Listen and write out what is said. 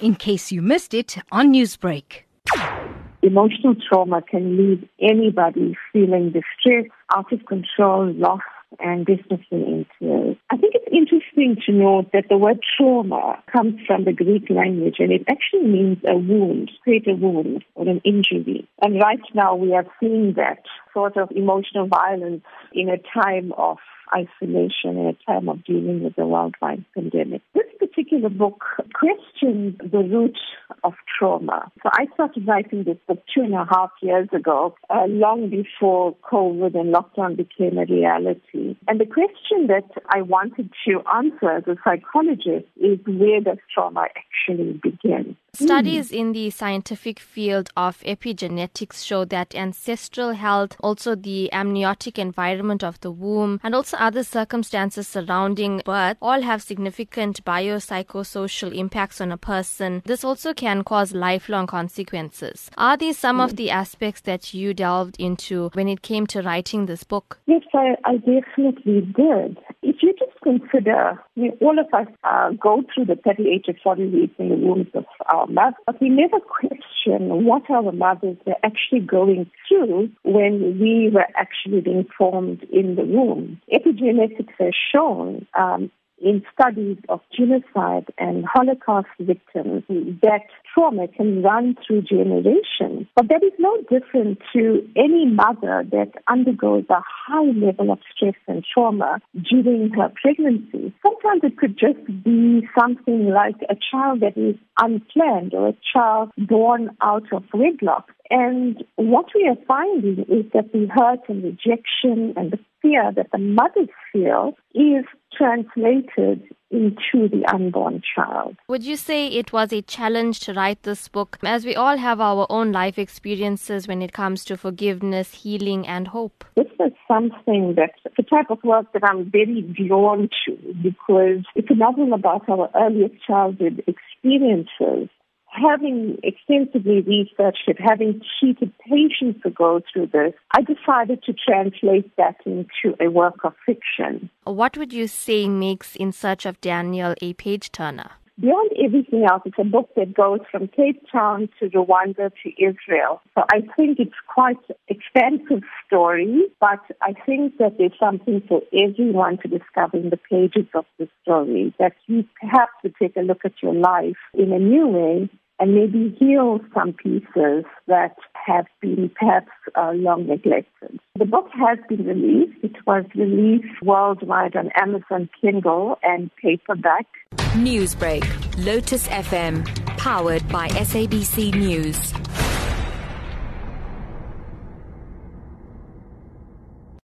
in case you missed it on Newsbreak. Emotional trauma can leave anybody feeling distressed, out of control, lost, and definitely in tears. I think it's interesting to note that the word trauma comes from the Greek language and it actually means a wound, create a wound or an injury. And right now we are seeing that sort of emotional violence in a time of isolation in a time of dealing with the worldwide pandemic. This particular book questions the root of trauma. So I started writing this book two and a half years ago, uh, long before COVID and lockdown became a reality. And the question that I wanted to answer as a psychologist is where does trauma actually begin? Studies in the scientific field of epigenetics show that ancestral health, also the amniotic environment of the womb, and also other circumstances surrounding birth all have significant biopsychosocial impacts on a person. This also can cause lifelong consequences. Are these some of the aspects that you delved into when it came to writing this book? Yes, I, I definitely did. If you just consider, mean, all of us uh, go through the 38 to 40 weeks in the wombs of our mothers, but we never question what our mothers were actually going through when we were actually being formed in the womb. Epigenetics has shown um, in studies of genocide and Holocaust victims that trauma can run through generations. But that is no different to any mother that undergoes a high level of stress and trauma during her pregnancy. Sometimes it could just be something like a child that is unplanned or a child born out of wedlock. And what we are finding is that the hurt and rejection and the fear that the mothers feel is translated into the unborn child. Would you say it was a challenge to write this book, as we all have our own life experiences when it comes to forgiveness, healing, and hope? This is something that the type of work that I'm very drawn to because it's a novel about our earliest childhood experiences having extensively researched it, having treated patients who go through this, I decided to translate that into a work of fiction. What would you say makes In Search of Daniel a page turner? Beyond everything else, it's a book that goes from Cape Town to Rwanda to Israel. So I think it's quite expansive story, but I think that there's something for everyone to discover in the pages of the story, that you have to take a look at your life in a new way and maybe heal some pieces that have been perhaps uh, long neglected. The book has been released. It was released worldwide on Amazon Kindle and paperback. Newsbreak, Lotus FM, powered by SABC News.